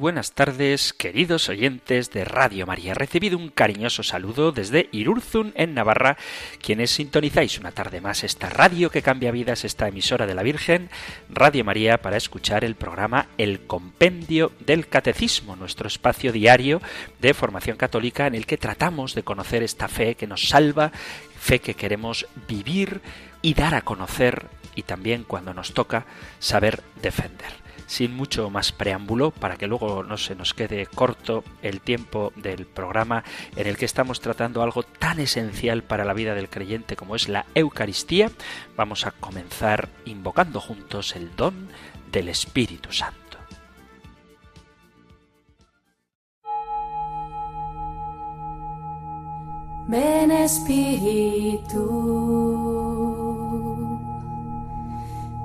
Buenas tardes, queridos oyentes de Radio María. Recibido un cariñoso saludo desde Irurzun, en Navarra, quienes sintonizáis una tarde más esta radio que cambia vidas, esta emisora de la Virgen, Radio María, para escuchar el programa El Compendio del Catecismo, nuestro espacio diario de formación católica en el que tratamos de conocer esta fe que nos salva, fe que queremos vivir y dar a conocer y también, cuando nos toca, saber defender sin mucho más preámbulo, para que luego no se nos quede corto el tiempo del programa en el que estamos tratando algo tan esencial para la vida del creyente como es la Eucaristía, vamos a comenzar invocando juntos el don del Espíritu Santo. Ven Espíritu,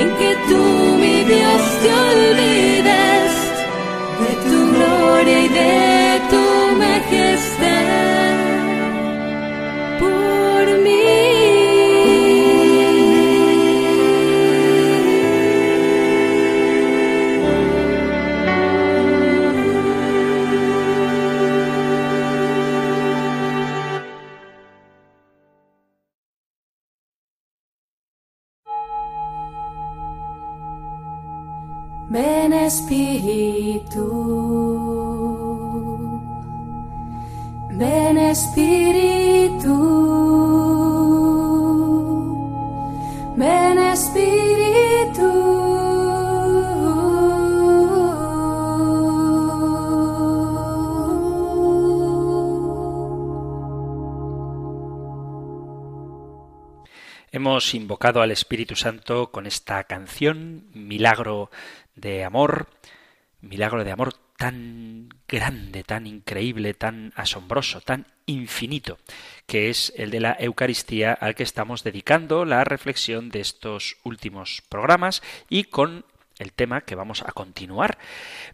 en que tú, mi Dios, te olvides de tu gloria y de tu majestad. Invocado al Espíritu Santo con esta canción, Milagro de amor, milagro de amor tan grande, tan increíble, tan asombroso, tan infinito, que es el de la Eucaristía al que estamos dedicando la reflexión de estos últimos programas y con el tema que vamos a continuar.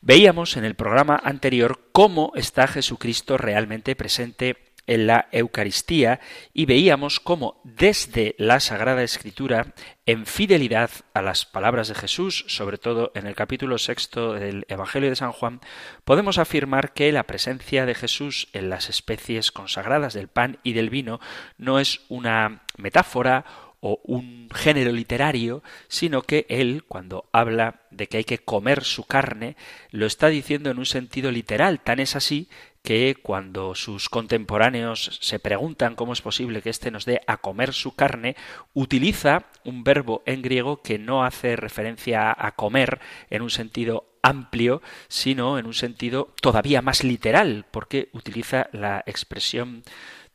Veíamos en el programa anterior cómo está Jesucristo realmente presente en la Eucaristía y veíamos cómo desde la Sagrada Escritura, en fidelidad a las palabras de Jesús, sobre todo en el capítulo sexto del Evangelio de San Juan, podemos afirmar que la presencia de Jesús en las especies consagradas del pan y del vino no es una metáfora o un género literario, sino que él, cuando habla de que hay que comer su carne, lo está diciendo en un sentido literal. Tan es así que cuando sus contemporáneos se preguntan cómo es posible que éste nos dé a comer su carne, utiliza un verbo en griego que no hace referencia a comer en un sentido amplio, sino en un sentido todavía más literal, porque utiliza la expresión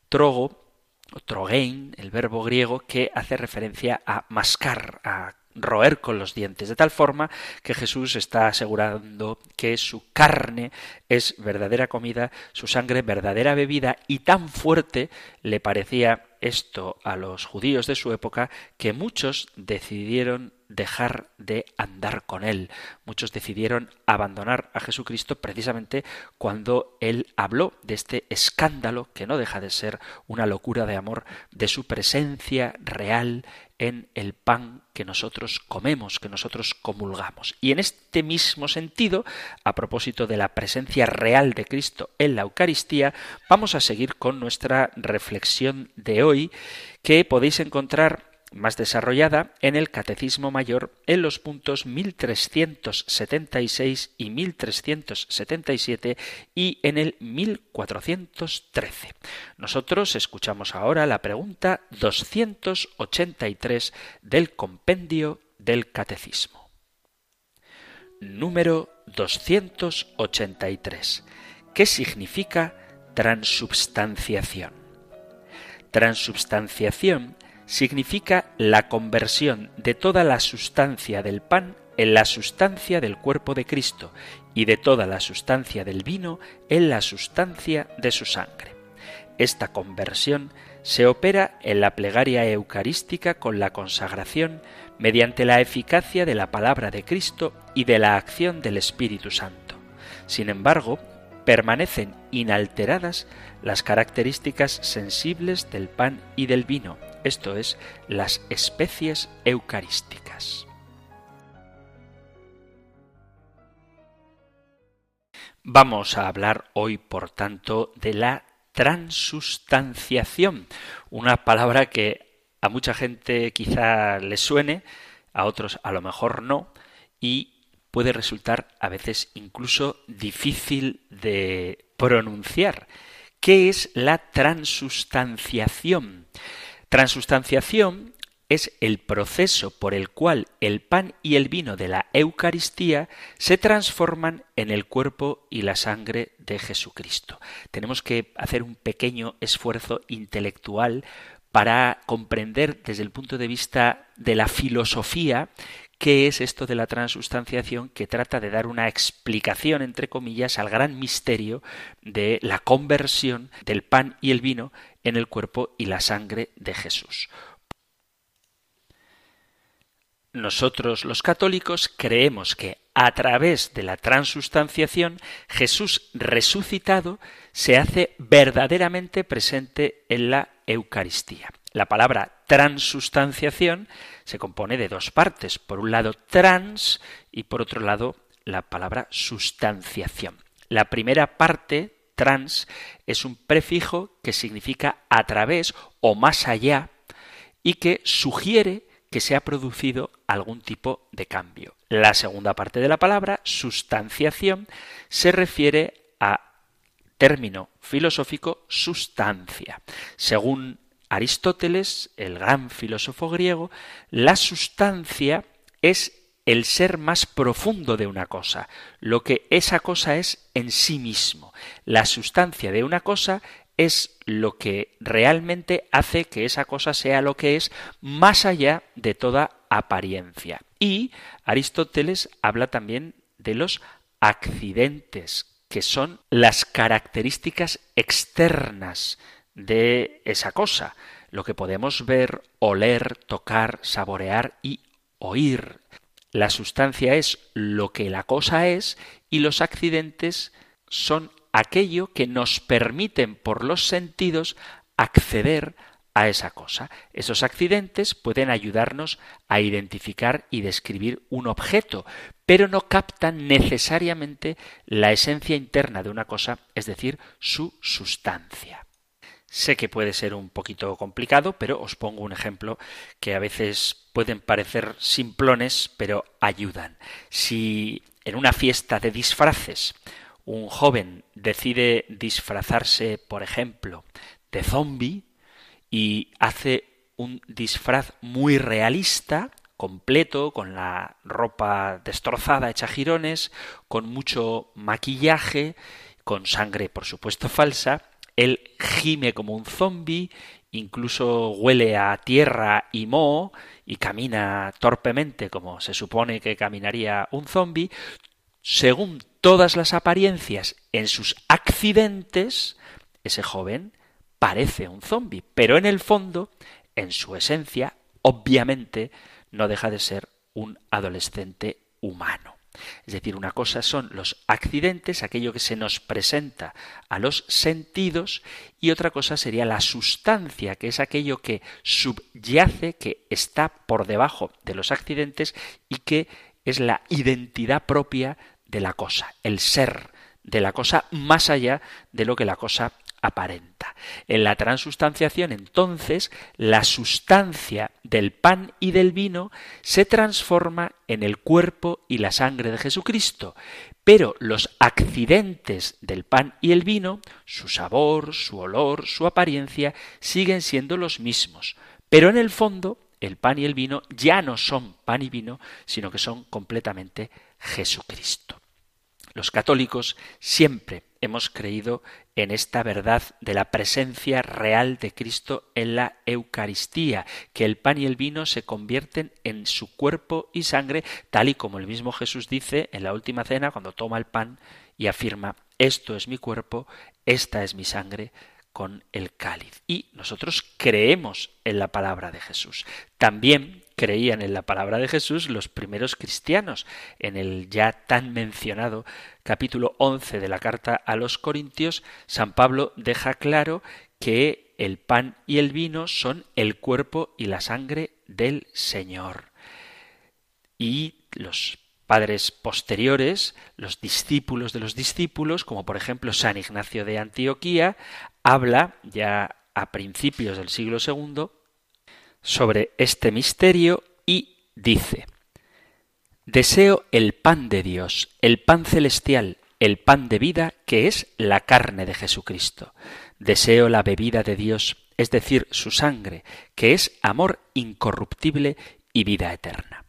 trogo, o trogein, el verbo griego, que hace referencia a mascar, a roer con los dientes, de tal forma que Jesús está asegurando que su carne es verdadera comida, su sangre verdadera bebida, y tan fuerte le parecía esto a los judíos de su época que muchos decidieron dejar de andar con él. Muchos decidieron abandonar a Jesucristo precisamente cuando él habló de este escándalo que no deja de ser una locura de amor, de su presencia real en el pan que nosotros comemos, que nosotros comulgamos. Y en este mismo sentido, a propósito de la presencia real de Cristo en la Eucaristía, vamos a seguir con nuestra reflexión de hoy, que podéis encontrar más desarrollada en el Catecismo Mayor en los puntos 1376 y 1377 y en el 1413. Nosotros escuchamos ahora la pregunta 283 del compendio del Catecismo. Número 283. ¿Qué significa transubstanciación? Transubstanciación significa la conversión de toda la sustancia del pan en la sustancia del cuerpo de Cristo y de toda la sustancia del vino en la sustancia de su sangre. Esta conversión se opera en la plegaria eucarística con la consagración mediante la eficacia de la palabra de Cristo y de la acción del Espíritu Santo. Sin embargo, permanecen inalteradas las características sensibles del pan y del vino, esto es, las especies eucarísticas. Vamos a hablar hoy, por tanto, de la transustanciación, una palabra que a mucha gente quizá le suene, a otros a lo mejor no, y puede resultar a veces incluso difícil de pronunciar. ¿Qué es la transustanciación? Transustanciación es el proceso por el cual el pan y el vino de la Eucaristía se transforman en el cuerpo y la sangre de Jesucristo. Tenemos que hacer un pequeño esfuerzo intelectual para comprender desde el punto de vista de la filosofía qué es esto de la transustanciación que trata de dar una explicación, entre comillas, al gran misterio de la conversión del pan y el vino en el cuerpo y la sangre de Jesús. Nosotros los católicos creemos que a través de la transustanciación Jesús resucitado se hace verdaderamente presente en la Eucaristía. La palabra transustanciación se compone de dos partes. Por un lado trans y por otro lado la palabra sustanciación. La primera parte trans es un prefijo que significa a través o más allá y que sugiere que se ha producido algún tipo de cambio. La segunda parte de la palabra, sustanciación, se refiere a término filosófico sustancia. Según Aristóteles, el gran filósofo griego, la sustancia es el ser más profundo de una cosa, lo que esa cosa es en sí mismo. La sustancia de una cosa es lo que realmente hace que esa cosa sea lo que es más allá de toda apariencia. Y Aristóteles habla también de los accidentes, que son las características externas de esa cosa, lo que podemos ver, oler, tocar, saborear y oír. La sustancia es lo que la cosa es y los accidentes son aquello que nos permiten por los sentidos acceder a esa cosa. Esos accidentes pueden ayudarnos a identificar y describir un objeto, pero no captan necesariamente la esencia interna de una cosa, es decir, su sustancia. Sé que puede ser un poquito complicado, pero os pongo un ejemplo que a veces pueden parecer simplones, pero ayudan. Si en una fiesta de disfraces un joven decide disfrazarse, por ejemplo, de zombie y hace un disfraz muy realista, completo, con la ropa destrozada, hecha jirones, con mucho maquillaje, con sangre, por supuesto, falsa, él gime como un zombie, incluso huele a tierra y moho, y camina torpemente como se supone que caminaría un zombie, según todas las apariencias en sus accidentes, ese joven parece un zombi, pero en el fondo, en su esencia, obviamente, no deja de ser un adolescente humano. Es decir, una cosa son los accidentes, aquello que se nos presenta a los sentidos, y otra cosa sería la sustancia, que es aquello que subyace, que está por debajo de los accidentes y que es la identidad propia de la cosa, el ser de la cosa más allá de lo que la cosa aparenta. En la transustanciación, entonces, la sustancia del pan y del vino se transforma en el cuerpo y la sangre de Jesucristo, pero los accidentes del pan y el vino, su sabor, su olor, su apariencia, siguen siendo los mismos. Pero en el fondo, el pan y el vino ya no son pan y vino, sino que son completamente Jesucristo. Los católicos siempre hemos creído en esta verdad de la presencia real de Cristo en la Eucaristía, que el pan y el vino se convierten en su cuerpo y sangre, tal y como el mismo Jesús dice en la última cena cuando toma el pan y afirma, esto es mi cuerpo, esta es mi sangre, con el cáliz. Y nosotros creemos en la palabra de Jesús. También creían en la palabra de Jesús los primeros cristianos. En el ya tan mencionado capítulo 11 de la carta a los Corintios, San Pablo deja claro que el pan y el vino son el cuerpo y la sangre del Señor. Y los padres posteriores, los discípulos de los discípulos, como por ejemplo San Ignacio de Antioquía, habla ya a principios del siglo II sobre este misterio y dice, Deseo el pan de Dios, el pan celestial, el pan de vida, que es la carne de Jesucristo. Deseo la bebida de Dios, es decir, su sangre, que es amor incorruptible y vida eterna.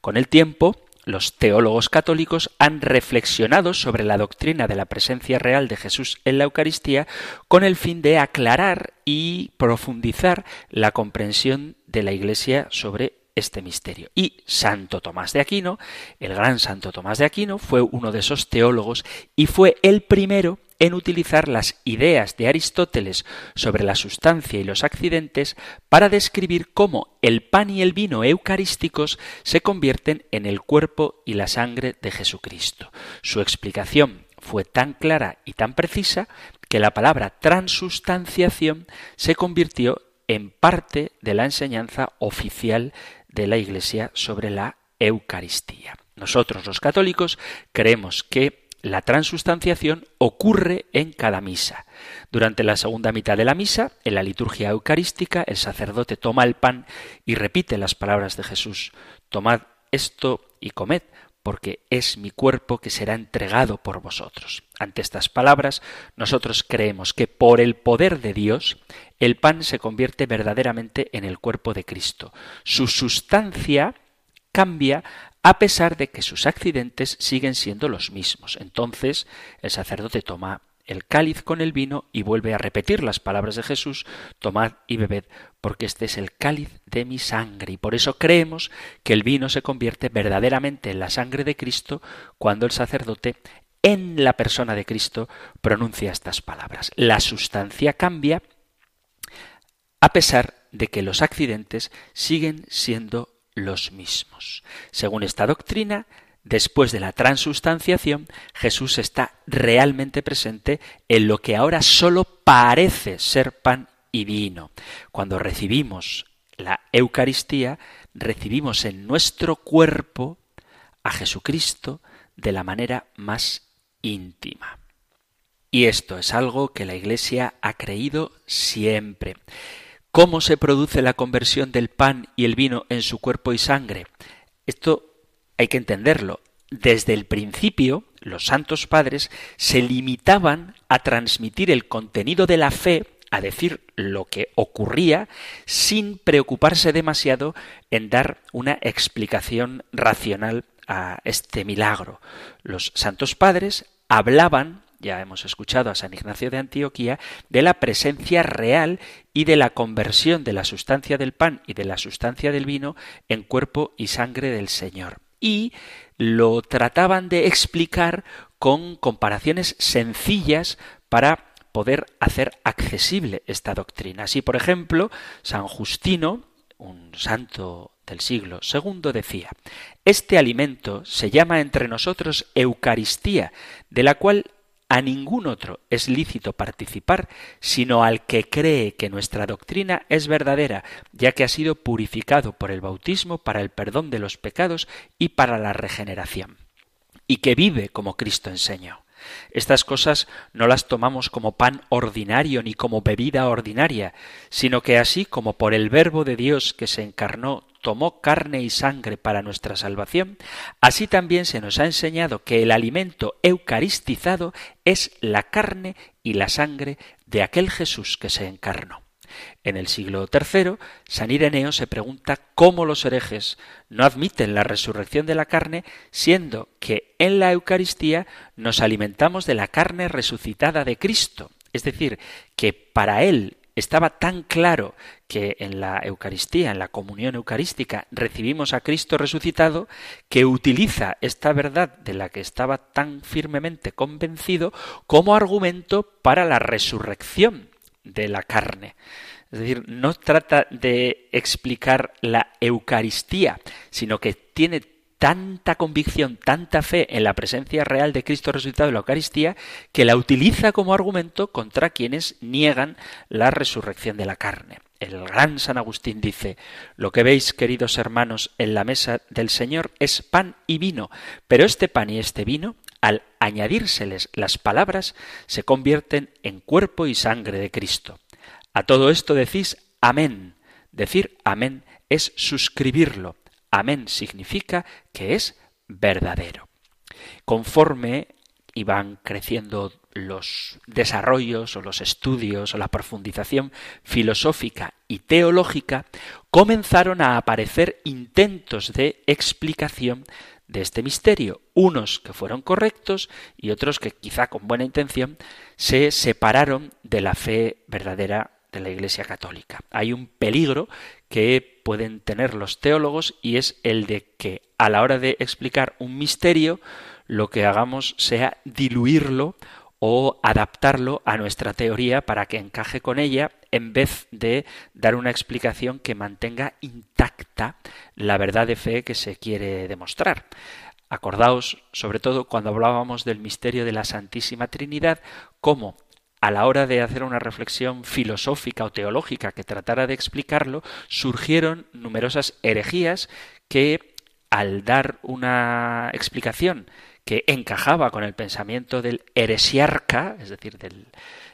Con el tiempo, los teólogos católicos han reflexionado sobre la doctrina de la presencia real de Jesús en la Eucaristía con el fin de aclarar y profundizar la comprensión de la Iglesia sobre este misterio. Y Santo Tomás de Aquino, el gran Santo Tomás de Aquino, fue uno de esos teólogos y fue el primero en utilizar las ideas de Aristóteles sobre la sustancia y los accidentes para describir cómo el pan y el vino eucarísticos se convierten en el cuerpo y la sangre de Jesucristo. Su explicación fue tan clara y tan precisa que la palabra transustanciación se convirtió en parte de la enseñanza oficial de la Iglesia sobre la Eucaristía. Nosotros los católicos creemos que la transustanciación ocurre en cada misa. Durante la segunda mitad de la misa, en la liturgia eucarística, el sacerdote toma el pan y repite las palabras de Jesús. Tomad esto y comed, porque es mi cuerpo que será entregado por vosotros. Ante estas palabras, nosotros creemos que por el poder de Dios, el pan se convierte verdaderamente en el cuerpo de Cristo. Su sustancia cambia a pesar de que sus accidentes siguen siendo los mismos. Entonces el sacerdote toma el cáliz con el vino y vuelve a repetir las palabras de Jesús, tomad y bebed, porque este es el cáliz de mi sangre. Y por eso creemos que el vino se convierte verdaderamente en la sangre de Cristo cuando el sacerdote en la persona de Cristo pronuncia estas palabras. La sustancia cambia a pesar de que los accidentes siguen siendo los mismos. Según esta doctrina, después de la transustanciación, Jesús está realmente presente en lo que ahora solo parece ser pan y vino. Cuando recibimos la Eucaristía, recibimos en nuestro cuerpo a Jesucristo de la manera más íntima. Y esto es algo que la Iglesia ha creído siempre. ¿Cómo se produce la conversión del pan y el vino en su cuerpo y sangre? Esto hay que entenderlo. Desde el principio, los santos padres se limitaban a transmitir el contenido de la fe, a decir lo que ocurría, sin preocuparse demasiado en dar una explicación racional a este milagro. Los santos padres hablaban ya hemos escuchado a San Ignacio de Antioquía, de la presencia real y de la conversión de la sustancia del pan y de la sustancia del vino en cuerpo y sangre del Señor. Y lo trataban de explicar con comparaciones sencillas para poder hacer accesible esta doctrina. Así, por ejemplo, San Justino, un santo del siglo II, decía, Este alimento se llama entre nosotros Eucaristía, de la cual a ningún otro es lícito participar, sino al que cree que nuestra doctrina es verdadera, ya que ha sido purificado por el bautismo para el perdón de los pecados y para la regeneración, y que vive como Cristo enseñó. Estas cosas no las tomamos como pan ordinario ni como bebida ordinaria, sino que así como por el Verbo de Dios que se encarnó tomó carne y sangre para nuestra salvación, así también se nos ha enseñado que el alimento eucaristizado es la carne y la sangre de aquel Jesús que se encarnó. En el siglo III, San Ireneo se pregunta cómo los herejes no admiten la resurrección de la carne, siendo que en la Eucaristía nos alimentamos de la carne resucitada de Cristo. Es decir, que para él estaba tan claro que en la Eucaristía, en la comunión eucarística, recibimos a Cristo resucitado, que utiliza esta verdad de la que estaba tan firmemente convencido como argumento para la resurrección de la carne. Es decir, no trata de explicar la Eucaristía, sino que tiene tanta convicción, tanta fe en la presencia real de Cristo resucitado en la Eucaristía, que la utiliza como argumento contra quienes niegan la resurrección de la carne. El gran San Agustín dice, lo que veis, queridos hermanos, en la mesa del Señor es pan y vino, pero este pan y este vino, al añadírseles las palabras, se convierten en cuerpo y sangre de Cristo. A todo esto decís amén. Decir amén es suscribirlo. Amén significa que es verdadero. Conforme iban creciendo los desarrollos o los estudios o la profundización filosófica y teológica, comenzaron a aparecer intentos de explicación de este misterio, unos que fueron correctos y otros que quizá con buena intención se separaron de la fe verdadera de la Iglesia Católica. Hay un peligro que pueden tener los teólogos y es el de que a la hora de explicar un misterio lo que hagamos sea diluirlo o adaptarlo a nuestra teoría para que encaje con ella en vez de dar una explicación que mantenga intacta la verdad de fe que se quiere demostrar. Acordaos, sobre todo cuando hablábamos del misterio de la Santísima Trinidad, cómo a la hora de hacer una reflexión filosófica o teológica que tratara de explicarlo, surgieron numerosas herejías que, al dar una explicación que encajaba con el pensamiento del heresiarca, es decir, del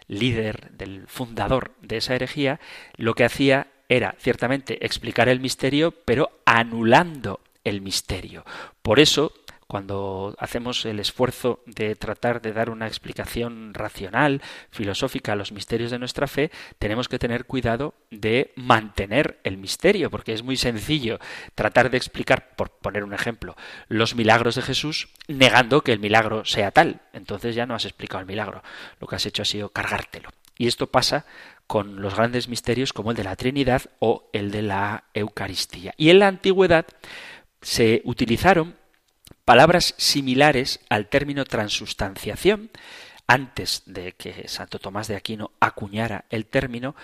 líder, del fundador de esa herejía, lo que hacía era ciertamente explicar el misterio, pero anulando el misterio. Por eso cuando hacemos el esfuerzo de tratar de dar una explicación racional, filosófica a los misterios de nuestra fe, tenemos que tener cuidado de mantener el misterio, porque es muy sencillo tratar de explicar, por poner un ejemplo, los milagros de Jesús negando que el milagro sea tal. Entonces ya no has explicado el milagro, lo que has hecho ha sido cargártelo. Y esto pasa con los grandes misterios como el de la Trinidad o el de la Eucaristía. Y en la antigüedad se utilizaron palabras similares al término transustanciación, antes de que Santo Tomás de Aquino acuñara el término,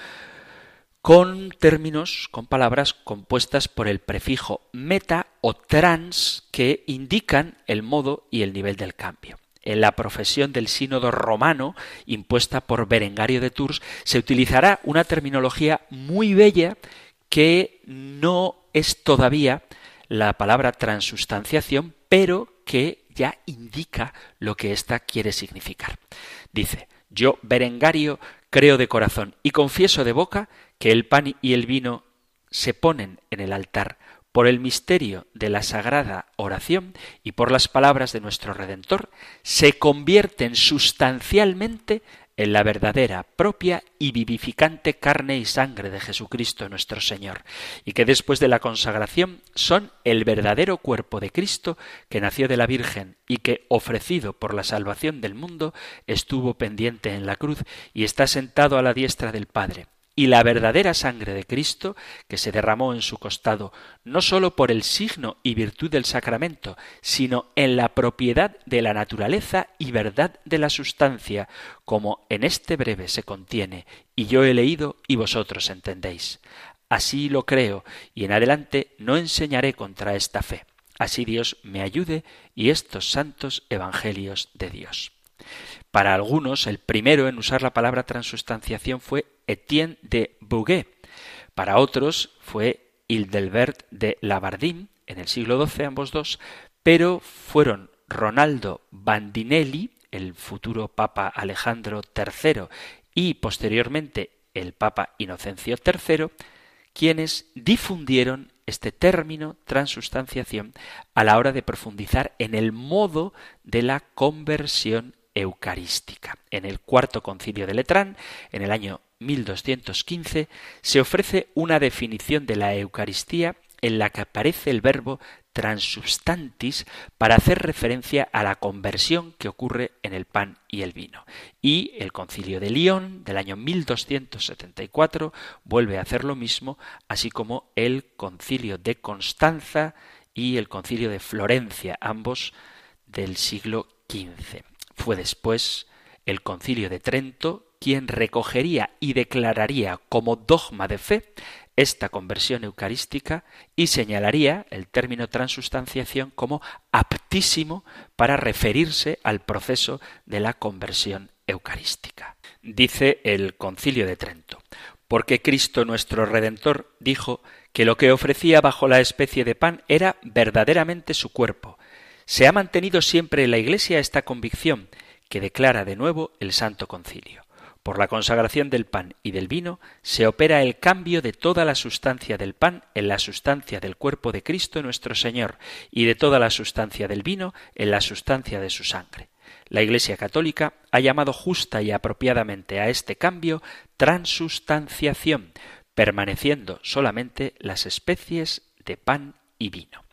con términos, con palabras compuestas por el prefijo meta o trans que indican el modo y el nivel del cambio. En la profesión del sínodo romano, impuesta por Berengario de Tours, se utilizará una terminología muy bella que no es todavía la palabra transustanciación, pero que ya indica lo que ésta quiere significar. Dice, yo, Berengario, creo de corazón y confieso de boca que el pan y el vino se ponen en el altar por el misterio de la sagrada oración y por las palabras de nuestro Redentor, se convierten sustancialmente en la verdadera, propia y vivificante carne y sangre de Jesucristo nuestro Señor, y que después de la consagración son el verdadero cuerpo de Cristo que nació de la Virgen y que, ofrecido por la salvación del mundo, estuvo pendiente en la cruz y está sentado a la diestra del Padre y la verdadera sangre de Cristo que se derramó en su costado, no sólo por el signo y virtud del sacramento, sino en la propiedad de la naturaleza y verdad de la sustancia, como en este breve se contiene, y yo he leído y vosotros entendéis. Así lo creo, y en adelante no enseñaré contra esta fe. Así Dios me ayude y estos santos evangelios de Dios. Para algunos, el primero en usar la palabra transustanciación fue Etienne de Bouguer. Para otros fue Hildebert de Labardine, en el siglo XII ambos dos, pero fueron Ronaldo Bandinelli, el futuro Papa Alejandro III, y posteriormente el Papa Inocencio III, quienes difundieron este término transustanciación a la hora de profundizar en el modo de la conversión eucarística. En el cuarto concilio de Letrán, en el año 1215, se ofrece una definición de la Eucaristía en la que aparece el verbo transubstantis para hacer referencia a la conversión que ocurre en el pan y el vino. Y el concilio de Lyon del año 1274 vuelve a hacer lo mismo, así como el concilio de Constanza y el concilio de Florencia, ambos del siglo XV. Fue después el concilio de Trento quien recogería y declararía como dogma de fe esta conversión eucarística y señalaría el término transustanciación como aptísimo para referirse al proceso de la conversión eucarística. Dice el concilio de Trento, porque Cristo nuestro Redentor dijo que lo que ofrecía bajo la especie de pan era verdaderamente su cuerpo. Se ha mantenido siempre en la Iglesia esta convicción que declara de nuevo el Santo Concilio. Por la consagración del pan y del vino se opera el cambio de toda la sustancia del pan en la sustancia del cuerpo de Cristo nuestro Señor y de toda la sustancia del vino en la sustancia de su sangre. La Iglesia Católica ha llamado justa y apropiadamente a este cambio transustanciación, permaneciendo solamente las especies de pan y vino.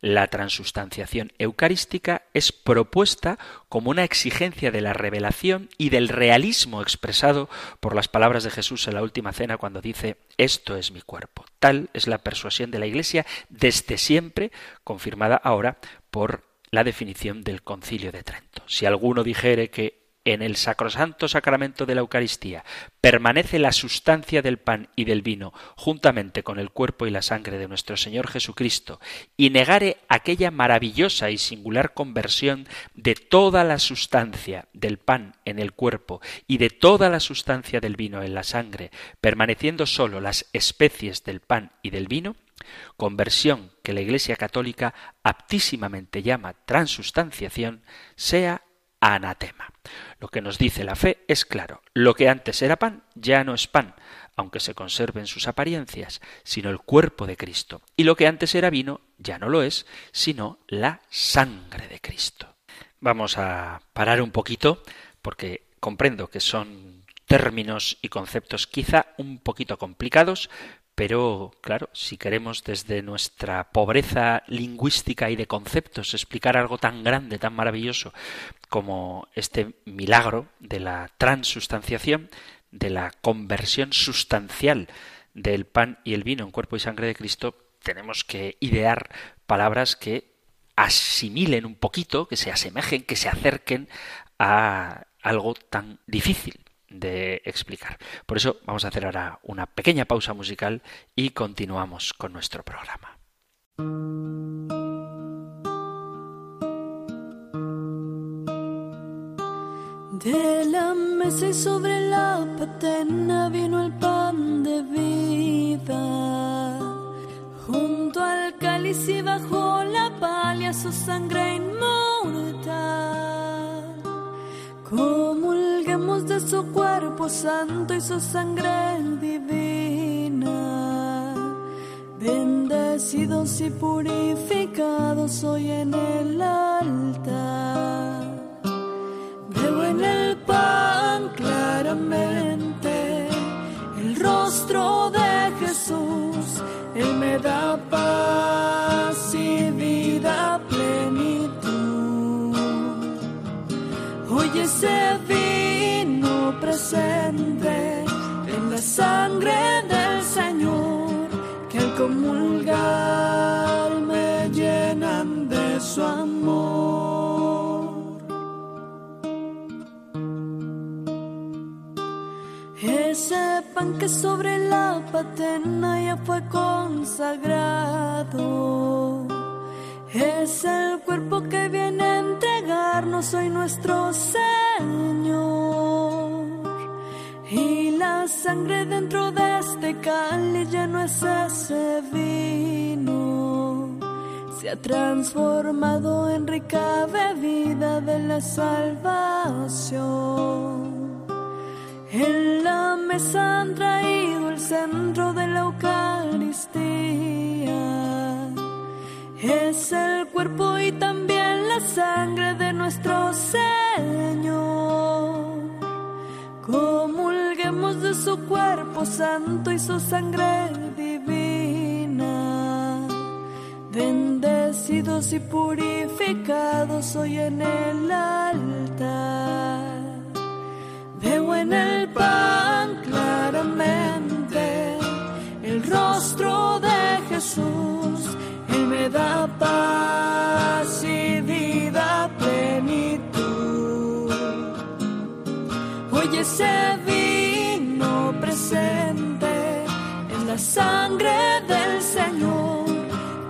La transustanciación eucarística es propuesta como una exigencia de la revelación y del realismo expresado por las palabras de Jesús en la última cena cuando dice esto es mi cuerpo. Tal es la persuasión de la Iglesia desde siempre, confirmada ahora por la definición del Concilio de Trento. Si alguno dijere que en el sacrosanto sacramento de la Eucaristía permanece la sustancia del pan y del vino juntamente con el cuerpo y la sangre de nuestro Señor Jesucristo, y negare aquella maravillosa y singular conversión de toda la sustancia del pan en el cuerpo y de toda la sustancia del vino en la sangre, permaneciendo sólo las especies del pan y del vino, conversión que la Iglesia Católica aptísimamente llama transustanciación, sea anatema. Lo que nos dice la fe es claro, lo que antes era pan ya no es pan, aunque se conserven sus apariencias, sino el cuerpo de Cristo. Y lo que antes era vino ya no lo es, sino la sangre de Cristo. Vamos a parar un poquito porque comprendo que son términos y conceptos quizá un poquito complicados, pero, claro, si queremos desde nuestra pobreza lingüística y de conceptos explicar algo tan grande, tan maravilloso como este milagro de la transustanciación, de la conversión sustancial del pan y el vino en cuerpo y sangre de Cristo, tenemos que idear palabras que asimilen un poquito, que se asemejen, que se acerquen a algo tan difícil de explicar. Por eso vamos a hacer ahora una pequeña pausa musical y continuamos con nuestro programa. De la mesa y sobre la patena vino el pan de vida. Junto al cáliz y bajo la palia su sangre inmortal. De su cuerpo santo y su sangre divina. Bendecidos y purificados hoy en el altar. Veo en el pan claramente el rostro de Jesús. Él me da paz y vida ese vino en la sangre del Señor que al comulgar me llenan de su amor. Ese pan que sobre la patena ya fue consagrado es el cuerpo que viene a entregarnos hoy nuestro Señor. Y la sangre dentro de este cáliz ya no es ese vino. Se ha transformado en rica bebida de la salvación. En la mesa han traído el centro de la Eucaristía es el cuerpo y también la sangre de nuestro Señor. Santo y su sangre divina. Bendecidos y purificados hoy en el altar. Veo en el pan claramente el rostro de Jesús él me da paz y vida plenitud. Hoy ese vino sangre del Señor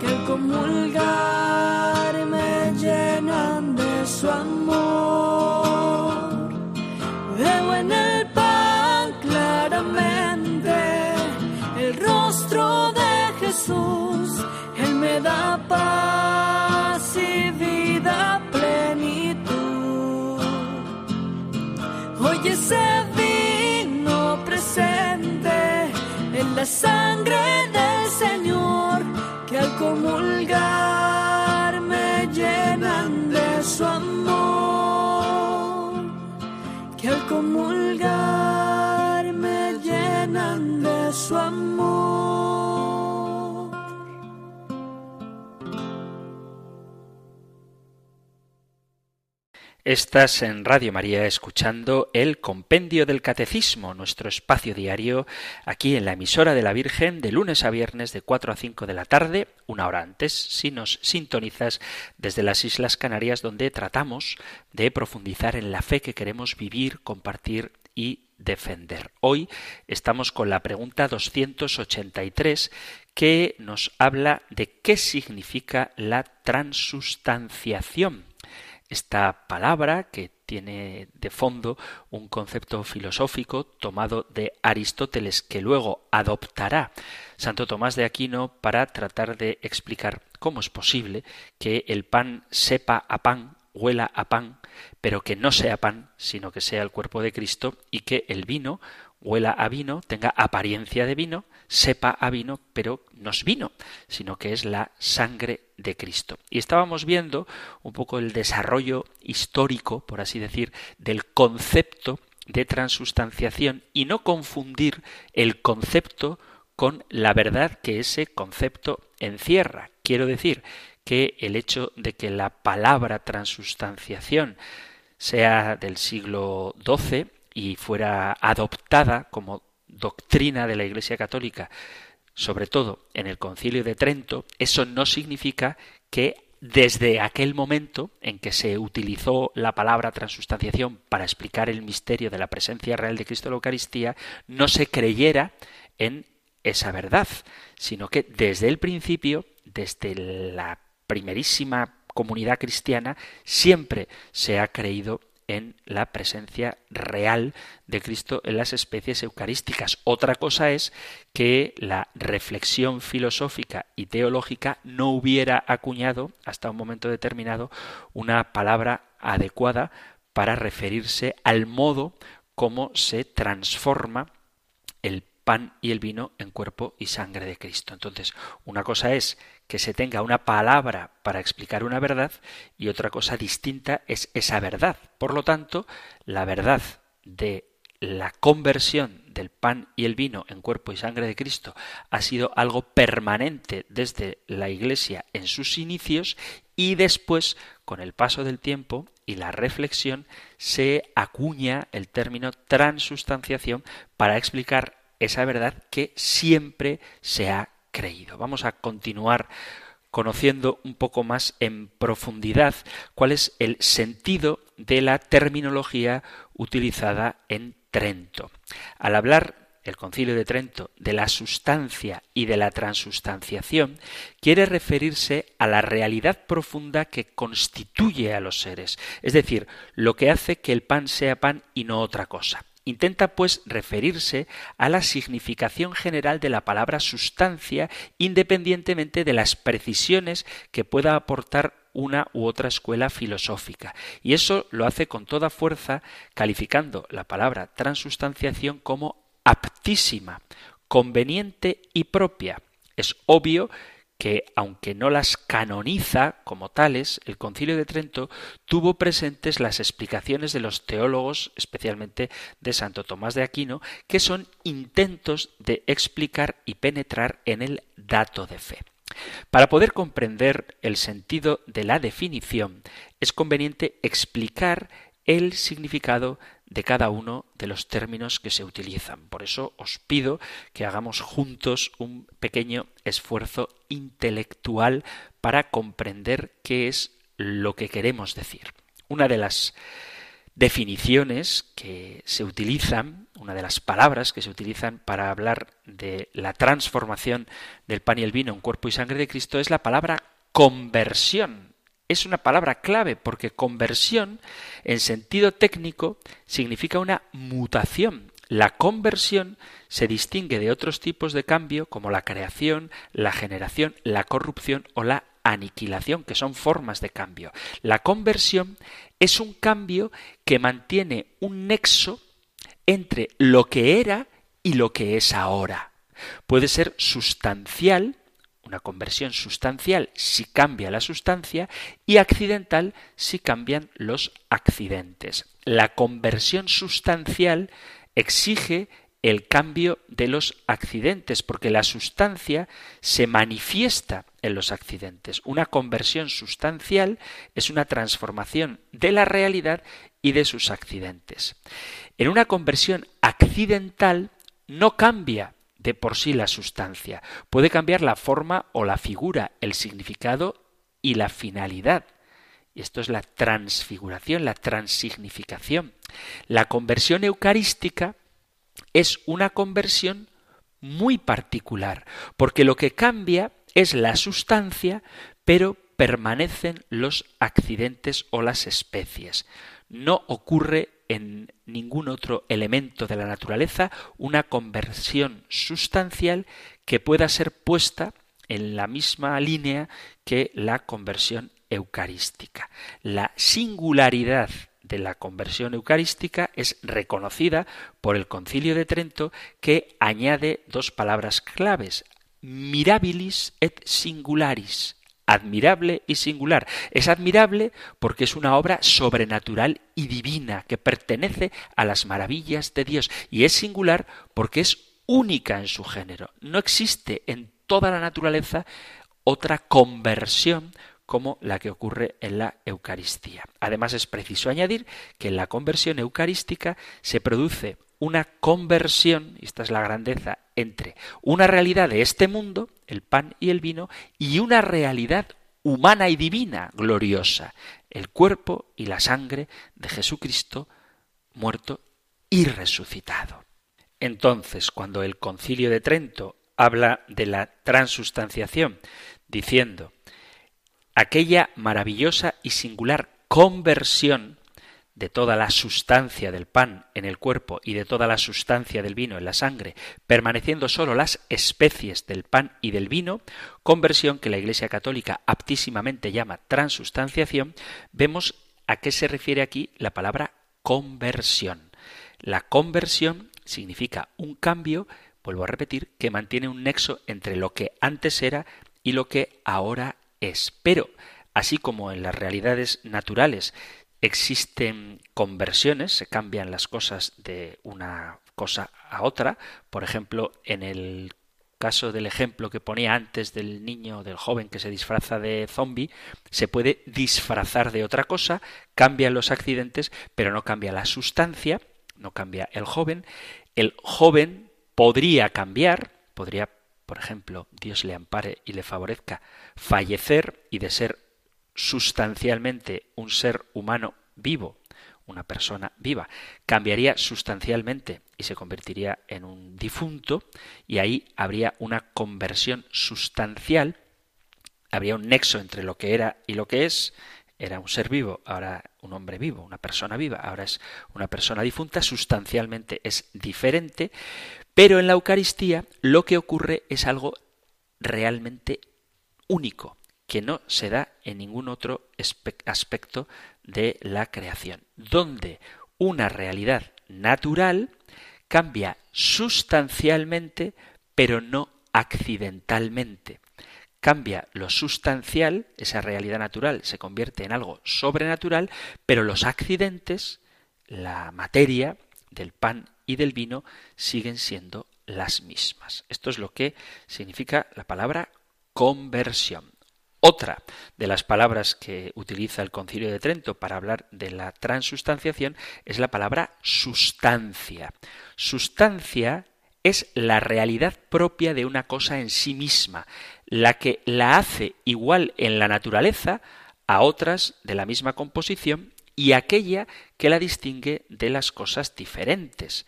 que al comulgar me llenan de su amor. Veo en el pan claramente el rostro de Jesús me da paz del Señor que al comulgar me llenan de su amor, que al comulgar me llenan de su amor. Estás en Radio María escuchando el Compendio del Catecismo, nuestro espacio diario aquí en la emisora de la Virgen de lunes a viernes de 4 a 5 de la tarde, una hora antes, si nos sintonizas desde las Islas Canarias donde tratamos de profundizar en la fe que queremos vivir, compartir y defender. Hoy estamos con la pregunta 283 que nos habla de qué significa la transustanciación esta palabra que tiene de fondo un concepto filosófico tomado de Aristóteles que luego adoptará Santo Tomás de Aquino para tratar de explicar cómo es posible que el pan sepa a pan, huela a pan, pero que no sea pan, sino que sea el cuerpo de Cristo y que el vino huela a vino, tenga apariencia de vino, sepa a vino, pero no es vino, sino que es la sangre de Cristo. Y estábamos viendo un poco el desarrollo histórico, por así decir, del concepto de transustanciación y no confundir el concepto con la verdad que ese concepto encierra. Quiero decir que el hecho de que la palabra transustanciación sea del siglo XII y fuera adoptada como doctrina de la Iglesia Católica, sobre todo en el Concilio de Trento, eso no significa que desde aquel momento en que se utilizó la palabra transustanciación para explicar el misterio de la presencia real de Cristo en la Eucaristía, no se creyera en esa verdad, sino que desde el principio, desde la primerísima comunidad cristiana, siempre se ha creído en la presencia real de Cristo en las especies eucarísticas. Otra cosa es que la reflexión filosófica y teológica no hubiera acuñado hasta un momento determinado una palabra adecuada para referirse al modo como se transforma el pan y el vino en cuerpo y sangre de Cristo. Entonces, una cosa es que se tenga una palabra para explicar una verdad y otra cosa distinta es esa verdad. Por lo tanto, la verdad de la conversión del pan y el vino en cuerpo y sangre de Cristo ha sido algo permanente desde la Iglesia en sus inicios y después, con el paso del tiempo y la reflexión, se acuña el término transustanciación para explicar esa verdad que siempre se ha creído. Vamos a continuar conociendo un poco más en profundidad cuál es el sentido de la terminología utilizada en Trento. Al hablar el concilio de Trento de la sustancia y de la transustanciación, quiere referirse a la realidad profunda que constituye a los seres, es decir, lo que hace que el pan sea pan y no otra cosa. Intenta, pues, referirse a la significación general de la palabra sustancia, independientemente de las precisiones que pueda aportar una u otra escuela filosófica. Y eso lo hace con toda fuerza, calificando la palabra transustanciación como aptísima, conveniente y propia. Es obvio que, aunque no las canoniza como tales, el Concilio de Trento tuvo presentes las explicaciones de los teólogos, especialmente de Santo Tomás de Aquino, que son intentos de explicar y penetrar en el dato de fe. Para poder comprender el sentido de la definición, es conveniente explicar el significado de cada uno de los términos que se utilizan. Por eso os pido que hagamos juntos un pequeño esfuerzo intelectual para comprender qué es lo que queremos decir. Una de las definiciones que se utilizan, una de las palabras que se utilizan para hablar de la transformación del pan y el vino en cuerpo y sangre de Cristo es la palabra conversión es una palabra clave porque conversión en sentido técnico significa una mutación. La conversión se distingue de otros tipos de cambio como la creación, la generación, la corrupción o la aniquilación, que son formas de cambio. La conversión es un cambio que mantiene un nexo entre lo que era y lo que es ahora. Puede ser sustancial, una conversión sustancial si cambia la sustancia y accidental si cambian los accidentes. La conversión sustancial exige el cambio de los accidentes, porque la sustancia se manifiesta en los accidentes. Una conversión sustancial es una transformación de la realidad y de sus accidentes. En una conversión accidental no cambia de por sí la sustancia. Puede cambiar la forma o la figura, el significado y la finalidad. Y esto es la transfiguración, la transignificación. La conversión eucarística es una conversión muy particular, porque lo que cambia es la sustancia, pero permanecen los accidentes o las especies. No ocurre en ningún otro elemento de la naturaleza una conversión sustancial que pueda ser puesta en la misma línea que la conversión eucarística. La singularidad de la conversión eucarística es reconocida por el Concilio de Trento que añade dos palabras claves, mirabilis et singularis, admirable y singular. Es admirable porque es una obra sobrenatural y divina que pertenece a las maravillas de Dios y es singular porque es única en su género. No existe en toda la naturaleza otra conversión como la que ocurre en la Eucaristía. Además es preciso añadir que en la conversión eucarística se produce una conversión, y esta es la grandeza, entre una realidad de este mundo, el pan y el vino, y una realidad humana y divina, gloriosa, el cuerpo y la sangre de Jesucristo muerto y resucitado. Entonces, cuando el concilio de Trento habla de la transustanciación, diciendo aquella maravillosa y singular conversión de toda la sustancia del pan en el cuerpo y de toda la sustancia del vino en la sangre, permaneciendo sólo las especies del pan y del vino, conversión que la Iglesia Católica aptísimamente llama transustanciación, vemos a qué se refiere aquí la palabra conversión. La conversión significa un cambio, vuelvo a repetir, que mantiene un nexo entre lo que antes era y lo que ahora es. Pero, así como en las realidades naturales existen conversiones, se cambian las cosas de una cosa a otra, por ejemplo, en el caso del ejemplo que ponía antes del niño, del joven que se disfraza de zombie, se puede disfrazar de otra cosa, cambian los accidentes, pero no cambia la sustancia, no cambia el joven. El joven podría cambiar, podría por ejemplo, Dios le ampare y le favorezca, fallecer y de ser sustancialmente un ser humano vivo, una persona viva, cambiaría sustancialmente y se convertiría en un difunto y ahí habría una conversión sustancial, habría un nexo entre lo que era y lo que es, era un ser vivo, ahora un hombre vivo, una persona viva, ahora es una persona difunta, sustancialmente es diferente, pero en la Eucaristía lo que ocurre es algo realmente único, que no se da en ningún otro aspecto de la creación, donde una realidad natural cambia sustancialmente, pero no accidentalmente. Cambia lo sustancial, esa realidad natural se convierte en algo sobrenatural, pero los accidentes, la materia del pan y del vino siguen siendo las mismas. Esto es lo que significa la palabra conversión. Otra de las palabras que utiliza el Concilio de Trento para hablar de la transustanciación es la palabra sustancia. Sustancia es la realidad propia de una cosa en sí misma, la que la hace igual en la naturaleza a otras de la misma composición y aquella que la distingue de las cosas diferentes.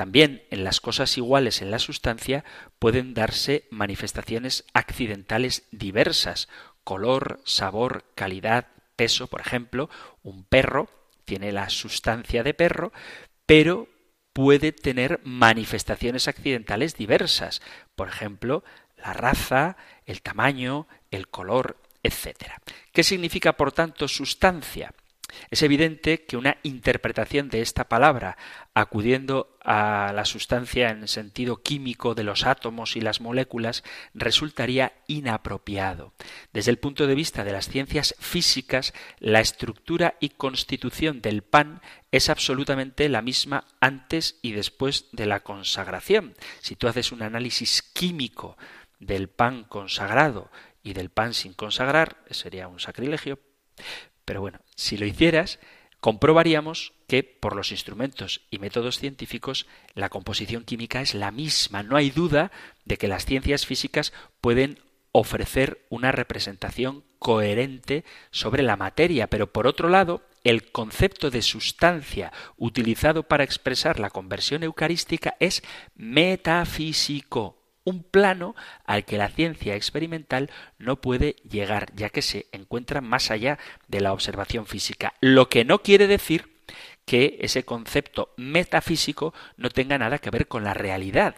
También en las cosas iguales en la sustancia pueden darse manifestaciones accidentales diversas, color, sabor, calidad, peso, por ejemplo, un perro tiene la sustancia de perro, pero puede tener manifestaciones accidentales diversas, por ejemplo, la raza, el tamaño, el color, etc. ¿Qué significa, por tanto, sustancia? Es evidente que una interpretación de esta palabra, acudiendo a la sustancia en sentido químico de los átomos y las moléculas, resultaría inapropiado. Desde el punto de vista de las ciencias físicas, la estructura y constitución del pan es absolutamente la misma antes y después de la consagración. Si tú haces un análisis químico del pan consagrado y del pan sin consagrar, sería un sacrilegio, pero bueno, si lo hicieras, comprobaríamos que por los instrumentos y métodos científicos la composición química es la misma. No hay duda de que las ciencias físicas pueden ofrecer una representación coherente sobre la materia, pero por otro lado, el concepto de sustancia utilizado para expresar la conversión eucarística es metafísico, un plano al que la ciencia experimental no puede llegar, ya que se encuentra más allá de la observación física. Lo que no quiere decir que ese concepto metafísico no tenga nada que ver con la realidad.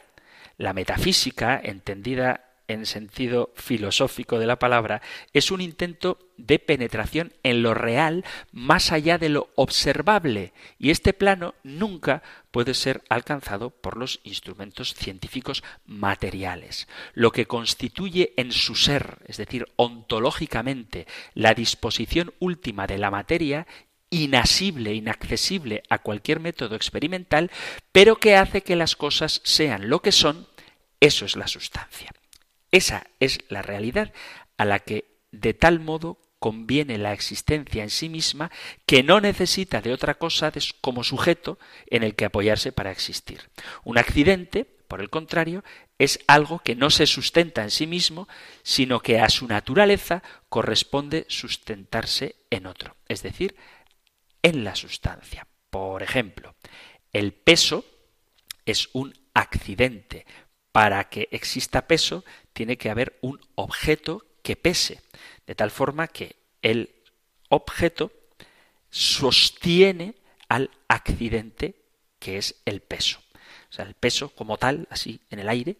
La metafísica, entendida en sentido filosófico de la palabra, es un intento de penetración en lo real más allá de lo observable, y este plano nunca puede ser alcanzado por los instrumentos científicos materiales. Lo que constituye en su ser, es decir, ontológicamente, la disposición última de la materia inasible, inaccesible a cualquier método experimental, pero que hace que las cosas sean lo que son, eso es la sustancia. Esa es la realidad a la que de tal modo conviene la existencia en sí misma que no necesita de otra cosa como sujeto en el que apoyarse para existir. Un accidente, por el contrario, es algo que no se sustenta en sí mismo, sino que a su naturaleza corresponde sustentarse en otro, es decir, en la sustancia. Por ejemplo, el peso es un accidente. Para que exista peso tiene que haber un objeto que pese, de tal forma que el objeto sostiene al accidente que es el peso. O sea, el peso como tal, así en el aire,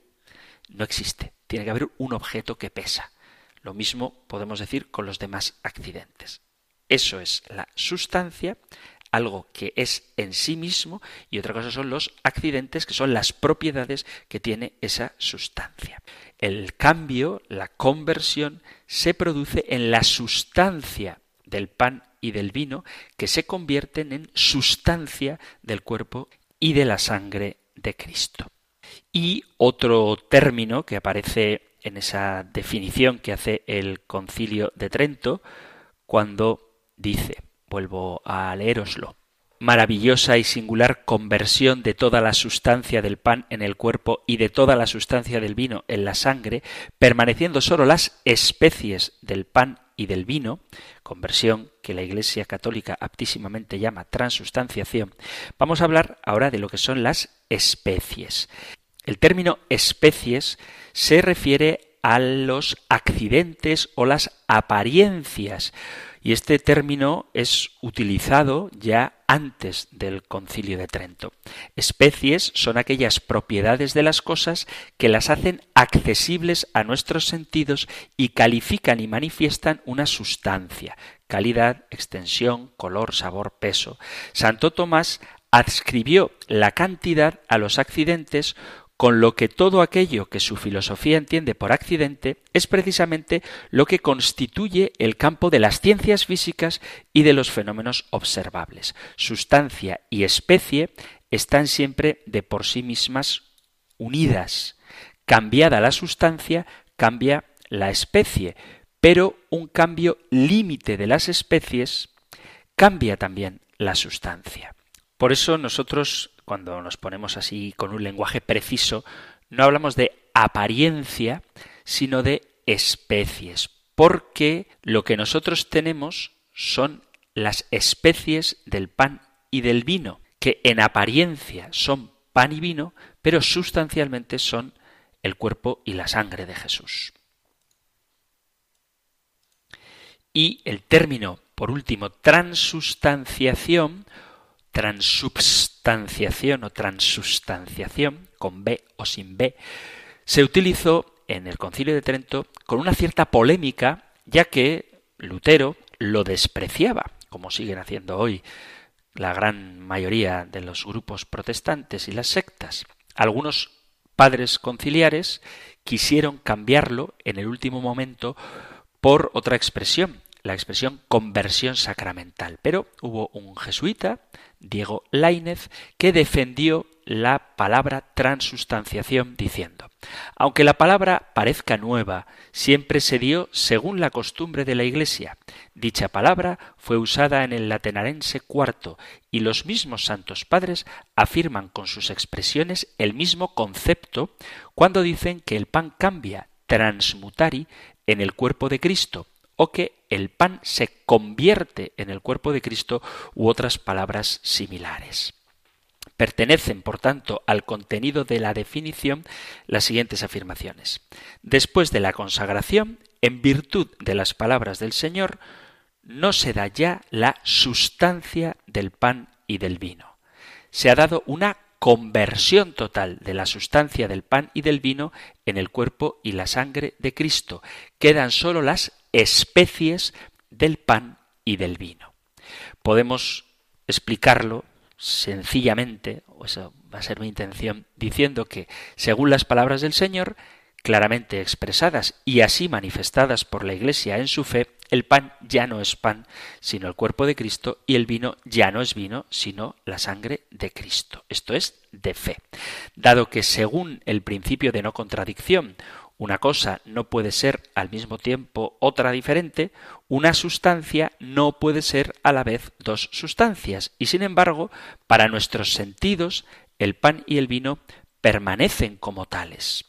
no existe. Tiene que haber un objeto que pesa. Lo mismo podemos decir con los demás accidentes. Eso es la sustancia, algo que es en sí mismo, y otra cosa son los accidentes, que son las propiedades que tiene esa sustancia. El cambio, la conversión, se produce en la sustancia del pan y del vino, que se convierten en sustancia del cuerpo y de la sangre de Cristo. Y otro término que aparece en esa definición que hace el concilio de Trento, cuando dice, vuelvo a leeroslo, maravillosa y singular conversión de toda la sustancia del pan en el cuerpo y de toda la sustancia del vino en la sangre, permaneciendo sólo las especies del pan y del vino, conversión que la Iglesia Católica aptísimamente llama transustanciación, vamos a hablar ahora de lo que son las especies. El término especies se refiere a los accidentes o las apariencias, y este término es utilizado ya antes del concilio de Trento. Especies son aquellas propiedades de las cosas que las hacen accesibles a nuestros sentidos y califican y manifiestan una sustancia, calidad, extensión, color, sabor, peso. Santo Tomás adscribió la cantidad a los accidentes con lo que todo aquello que su filosofía entiende por accidente es precisamente lo que constituye el campo de las ciencias físicas y de los fenómenos observables. Sustancia y especie están siempre de por sí mismas unidas. Cambiada la sustancia, cambia la especie, pero un cambio límite de las especies cambia también la sustancia. Por eso nosotros cuando nos ponemos así con un lenguaje preciso, no hablamos de apariencia, sino de especies, porque lo que nosotros tenemos son las especies del pan y del vino, que en apariencia son pan y vino, pero sustancialmente son el cuerpo y la sangre de Jesús. Y el término, por último, transustanciación, transubstanciación o transustanciación, con B o sin B, se utilizó en el Concilio de Trento con una cierta polémica, ya que Lutero lo despreciaba, como siguen haciendo hoy la gran mayoría de los grupos protestantes y las sectas. Algunos padres conciliares quisieron cambiarlo en el último momento por otra expresión, la expresión conversión sacramental. Pero hubo un jesuita Diego Lainez, que defendió la palabra transustanciación diciendo, aunque la palabra parezca nueva, siempre se dio según la costumbre de la Iglesia. Dicha palabra fue usada en el latenarense cuarto y los mismos santos padres afirman con sus expresiones el mismo concepto cuando dicen que el pan cambia transmutari en el cuerpo de Cristo que el pan se convierte en el cuerpo de Cristo u otras palabras similares. Pertenecen, por tanto, al contenido de la definición las siguientes afirmaciones. Después de la consagración, en virtud de las palabras del Señor, no se da ya la sustancia del pan y del vino. Se ha dado una conversión total de la sustancia del pan y del vino en el cuerpo y la sangre de Cristo. Quedan sólo las especies del pan y del vino. Podemos explicarlo sencillamente, o eso va a ser mi intención, diciendo que, según las palabras del Señor, claramente expresadas y así manifestadas por la Iglesia en su fe, el pan ya no es pan, sino el cuerpo de Cristo, y el vino ya no es vino, sino la sangre de Cristo. Esto es de fe. Dado que según el principio de no contradicción, una cosa no puede ser al mismo tiempo otra diferente, una sustancia no puede ser a la vez dos sustancias, y sin embargo, para nuestros sentidos, el pan y el vino permanecen como tales,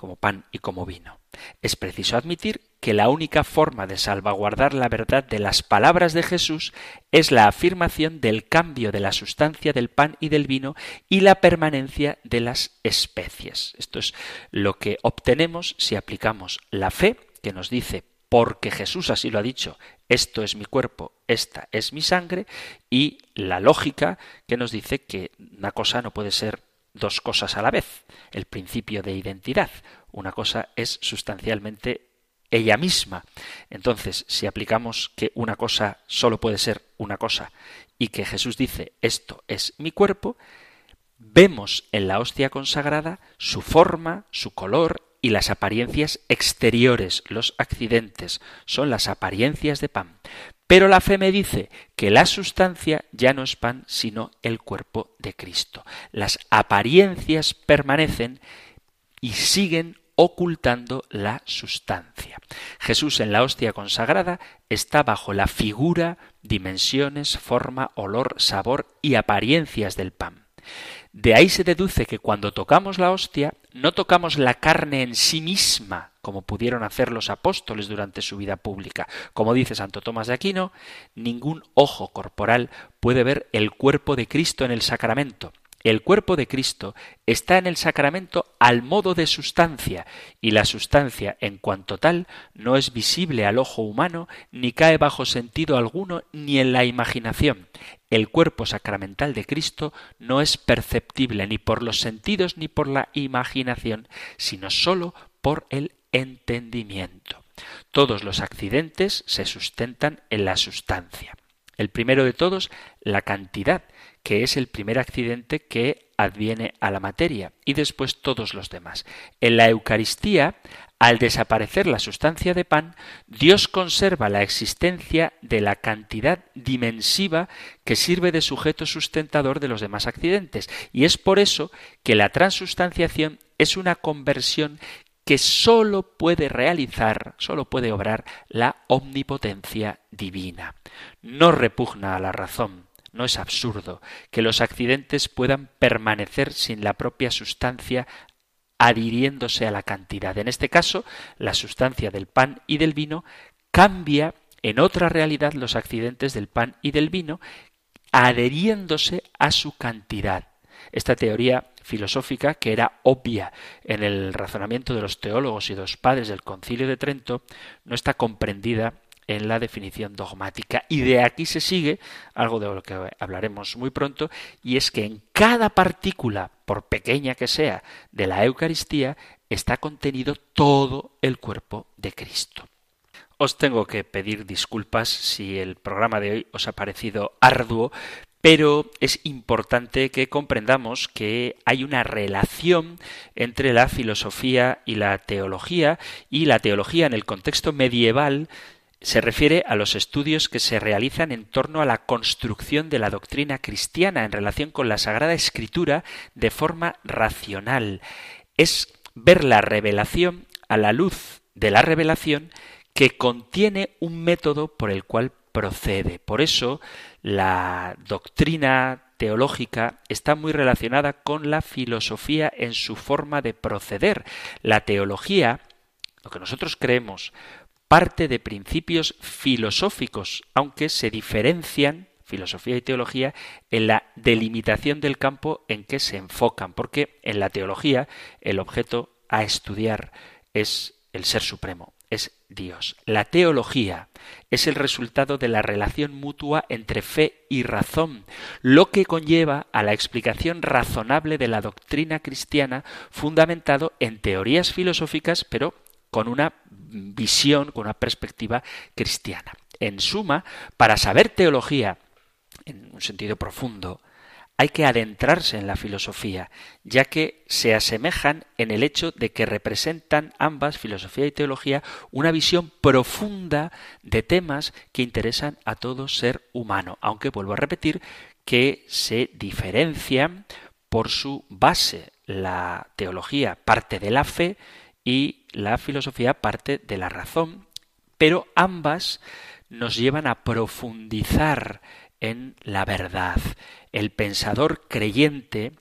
como pan y como vino. Es preciso admitir que la única forma de salvaguardar la verdad de las palabras de Jesús es la afirmación del cambio de la sustancia del pan y del vino y la permanencia de las especies. Esto es lo que obtenemos si aplicamos la fe que nos dice porque Jesús así lo ha dicho, esto es mi cuerpo, esta es mi sangre, y la lógica que nos dice que una cosa no puede ser dos cosas a la vez, el principio de identidad. Una cosa es sustancialmente ella misma. Entonces, si aplicamos que una cosa solo puede ser una cosa y que Jesús dice esto es mi cuerpo, vemos en la hostia consagrada su forma, su color y las apariencias exteriores, los accidentes, son las apariencias de pan. Pero la fe me dice que la sustancia ya no es pan, sino el cuerpo de Cristo. Las apariencias permanecen y siguen ocultando la sustancia. Jesús en la hostia consagrada está bajo la figura, dimensiones, forma, olor, sabor y apariencias del pan. De ahí se deduce que cuando tocamos la hostia no tocamos la carne en sí misma, como pudieron hacer los apóstoles durante su vida pública. Como dice Santo Tomás de Aquino, ningún ojo corporal puede ver el cuerpo de Cristo en el sacramento, el cuerpo de Cristo está en el sacramento al modo de sustancia, y la sustancia en cuanto tal no es visible al ojo humano, ni cae bajo sentido alguno, ni en la imaginación. El cuerpo sacramental de Cristo no es perceptible ni por los sentidos ni por la imaginación, sino sólo por el entendimiento. Todos los accidentes se sustentan en la sustancia. El primero de todos, la cantidad, que es el primer accidente que adviene a la materia, y después todos los demás. En la Eucaristía, al desaparecer la sustancia de pan, Dios conserva la existencia de la cantidad dimensiva que sirve de sujeto sustentador de los demás accidentes, y es por eso que la transustanciación es una conversión que sólo puede realizar, sólo puede obrar la omnipotencia divina. No repugna a la razón, no es absurdo que los accidentes puedan permanecer sin la propia sustancia adhiriéndose a la cantidad. En este caso, la sustancia del pan y del vino cambia en otra realidad los accidentes del pan y del vino adheriéndose a su cantidad. Esta teoría filosófica, que era obvia en el razonamiento de los teólogos y de los padres del concilio de Trento, no está comprendida en la definición dogmática. Y de aquí se sigue algo de lo que hablaremos muy pronto, y es que en cada partícula, por pequeña que sea, de la Eucaristía, está contenido todo el cuerpo de Cristo. Os tengo que pedir disculpas si el programa de hoy os ha parecido arduo, pero es importante que comprendamos que hay una relación entre la filosofía y la teología, y la teología en el contexto medieval se refiere a los estudios que se realizan en torno a la construcción de la doctrina cristiana en relación con la Sagrada Escritura de forma racional. Es ver la revelación a la luz de la revelación que contiene un método por el cual procede. Por eso la doctrina teológica está muy relacionada con la filosofía en su forma de proceder. La teología, lo que nosotros creemos, parte de principios filosóficos, aunque se diferencian filosofía y teología en la delimitación del campo en que se enfocan, porque en la teología el objeto a estudiar es el ser supremo, es Dios. La teología es el resultado de la relación mutua entre fe y razón, lo que conlleva a la explicación razonable de la doctrina cristiana fundamentado en teorías filosóficas, pero con una visión, con una perspectiva cristiana. En suma, para saber teología en un sentido profundo, hay que adentrarse en la filosofía, ya que se asemejan en el hecho de que representan ambas, filosofía y teología, una visión profunda de temas que interesan a todo ser humano, aunque vuelvo a repetir que se diferencian por su base. La teología parte de la fe y la filosofía parte de la razón, pero ambas nos llevan a profundizar en la verdad. El pensador creyente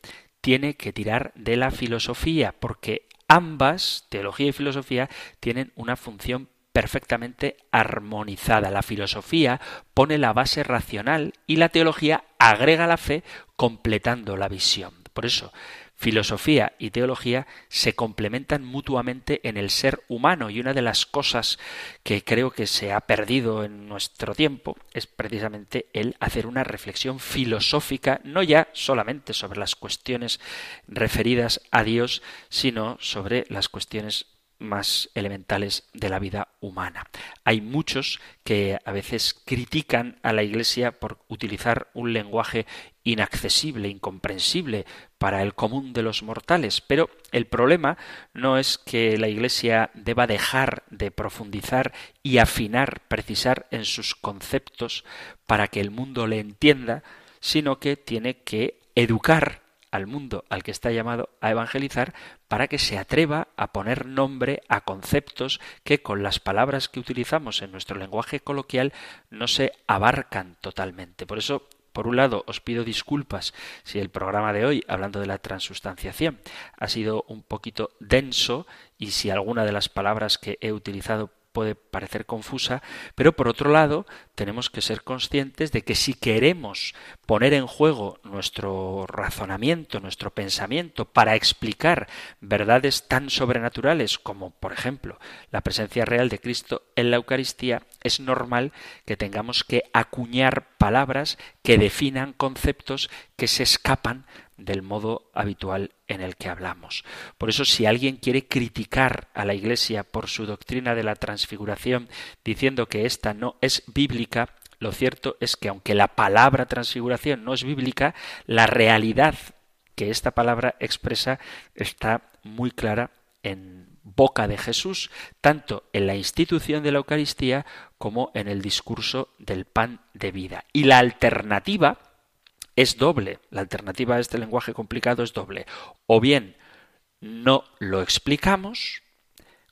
tiene que tirar de la filosofía, porque ambas, teología y filosofía, tienen una función perfectamente armonizada. La filosofía pone la base racional y la teología agrega la fe completando la visión. Por eso, filosofía y teología se complementan mutuamente en el ser humano y una de las cosas que creo que se ha perdido en nuestro tiempo es precisamente el hacer una reflexión filosófica no ya solamente sobre las cuestiones referidas a Dios, sino sobre las cuestiones más elementales de la vida humana. Hay muchos que a veces critican a la Iglesia por utilizar un lenguaje inaccesible, incomprensible para el común de los mortales, pero el problema no es que la Iglesia deba dejar de profundizar y afinar, precisar en sus conceptos para que el mundo le entienda, sino que tiene que educar al mundo al que está llamado a evangelizar para que se atreva a poner nombre a conceptos que con las palabras que utilizamos en nuestro lenguaje coloquial no se abarcan totalmente. Por eso por un lado, os pido disculpas si el programa de hoy, hablando de la transustanciación, ha sido un poquito denso y si alguna de las palabras que he utilizado puede parecer confusa, pero por otro lado tenemos que ser conscientes de que si queremos poner en juego nuestro razonamiento, nuestro pensamiento para explicar verdades tan sobrenaturales como, por ejemplo, la presencia real de Cristo en la Eucaristía, es normal que tengamos que acuñar palabras que definan conceptos que se escapan del modo habitual en el que hablamos. Por eso, si alguien quiere criticar a la Iglesia por su doctrina de la transfiguración, diciendo que esta no es bíblica, lo cierto es que aunque la palabra transfiguración no es bíblica, la realidad que esta palabra expresa está muy clara en boca de Jesús, tanto en la institución de la Eucaristía como en el discurso del pan de vida. Y la alternativa es doble. La alternativa a este lenguaje complicado es doble. O bien no lo explicamos,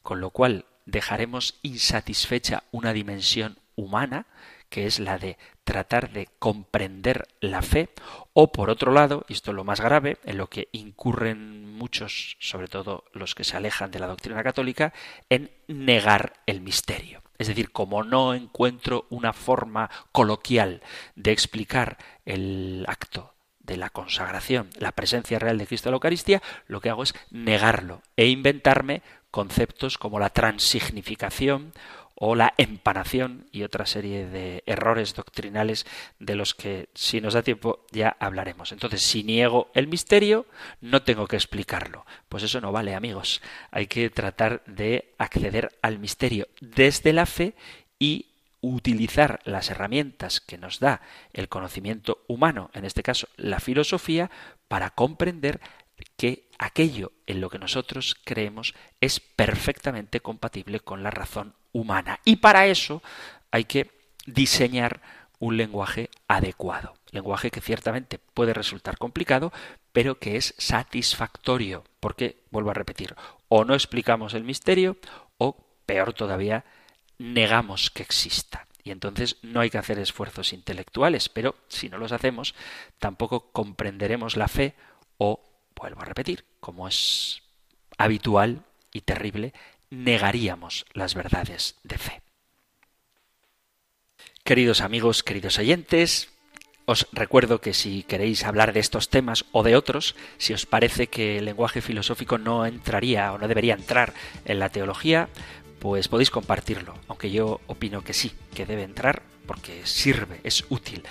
con lo cual dejaremos insatisfecha una dimensión humana, que es la de tratar de comprender la fe, o por otro lado, y esto es lo más grave, en lo que incurren muchos, sobre todo los que se alejan de la doctrina católica, en negar el misterio. Es decir, como no encuentro una forma coloquial de explicar el acto de la consagración, la presencia real de Cristo en la Eucaristía, lo que hago es negarlo e inventarme conceptos como la transignificación o la empanación y otra serie de errores doctrinales de los que si nos da tiempo ya hablaremos. Entonces, si niego el misterio, no tengo que explicarlo. Pues eso no vale, amigos. Hay que tratar de acceder al misterio desde la fe y utilizar las herramientas que nos da el conocimiento humano, en este caso la filosofía, para comprender que aquello en lo que nosotros creemos es perfectamente compatible con la razón humana. Y para eso hay que diseñar un lenguaje adecuado. Lenguaje que ciertamente puede resultar complicado, pero que es satisfactorio, porque, vuelvo a repetir, o no explicamos el misterio, o, peor todavía, negamos que exista. Y entonces no hay que hacer esfuerzos intelectuales, pero si no los hacemos, tampoco comprenderemos la fe o, vuelvo a repetir, como es habitual y terrible, negaríamos las verdades de fe. Queridos amigos, queridos oyentes, Os recuerdo que si queréis hablar de estos temas o de otros, si os parece que el lenguaje filosófico no entraría o no debería entrar en la teología, pues podéis compartirlo, aunque yo opino que sí, que debe entrar porque sirve, es útil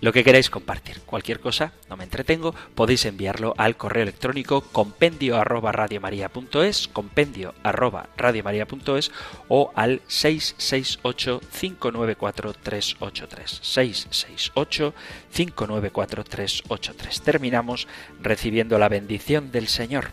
lo que queráis compartir. Cualquier cosa, no me entretengo, podéis enviarlo al correo electrónico compendio arroba radiomaria.es, compendio arroba radiomaria.es o al 668 594 383. 668 594 383. Terminamos recibiendo la bendición del Señor.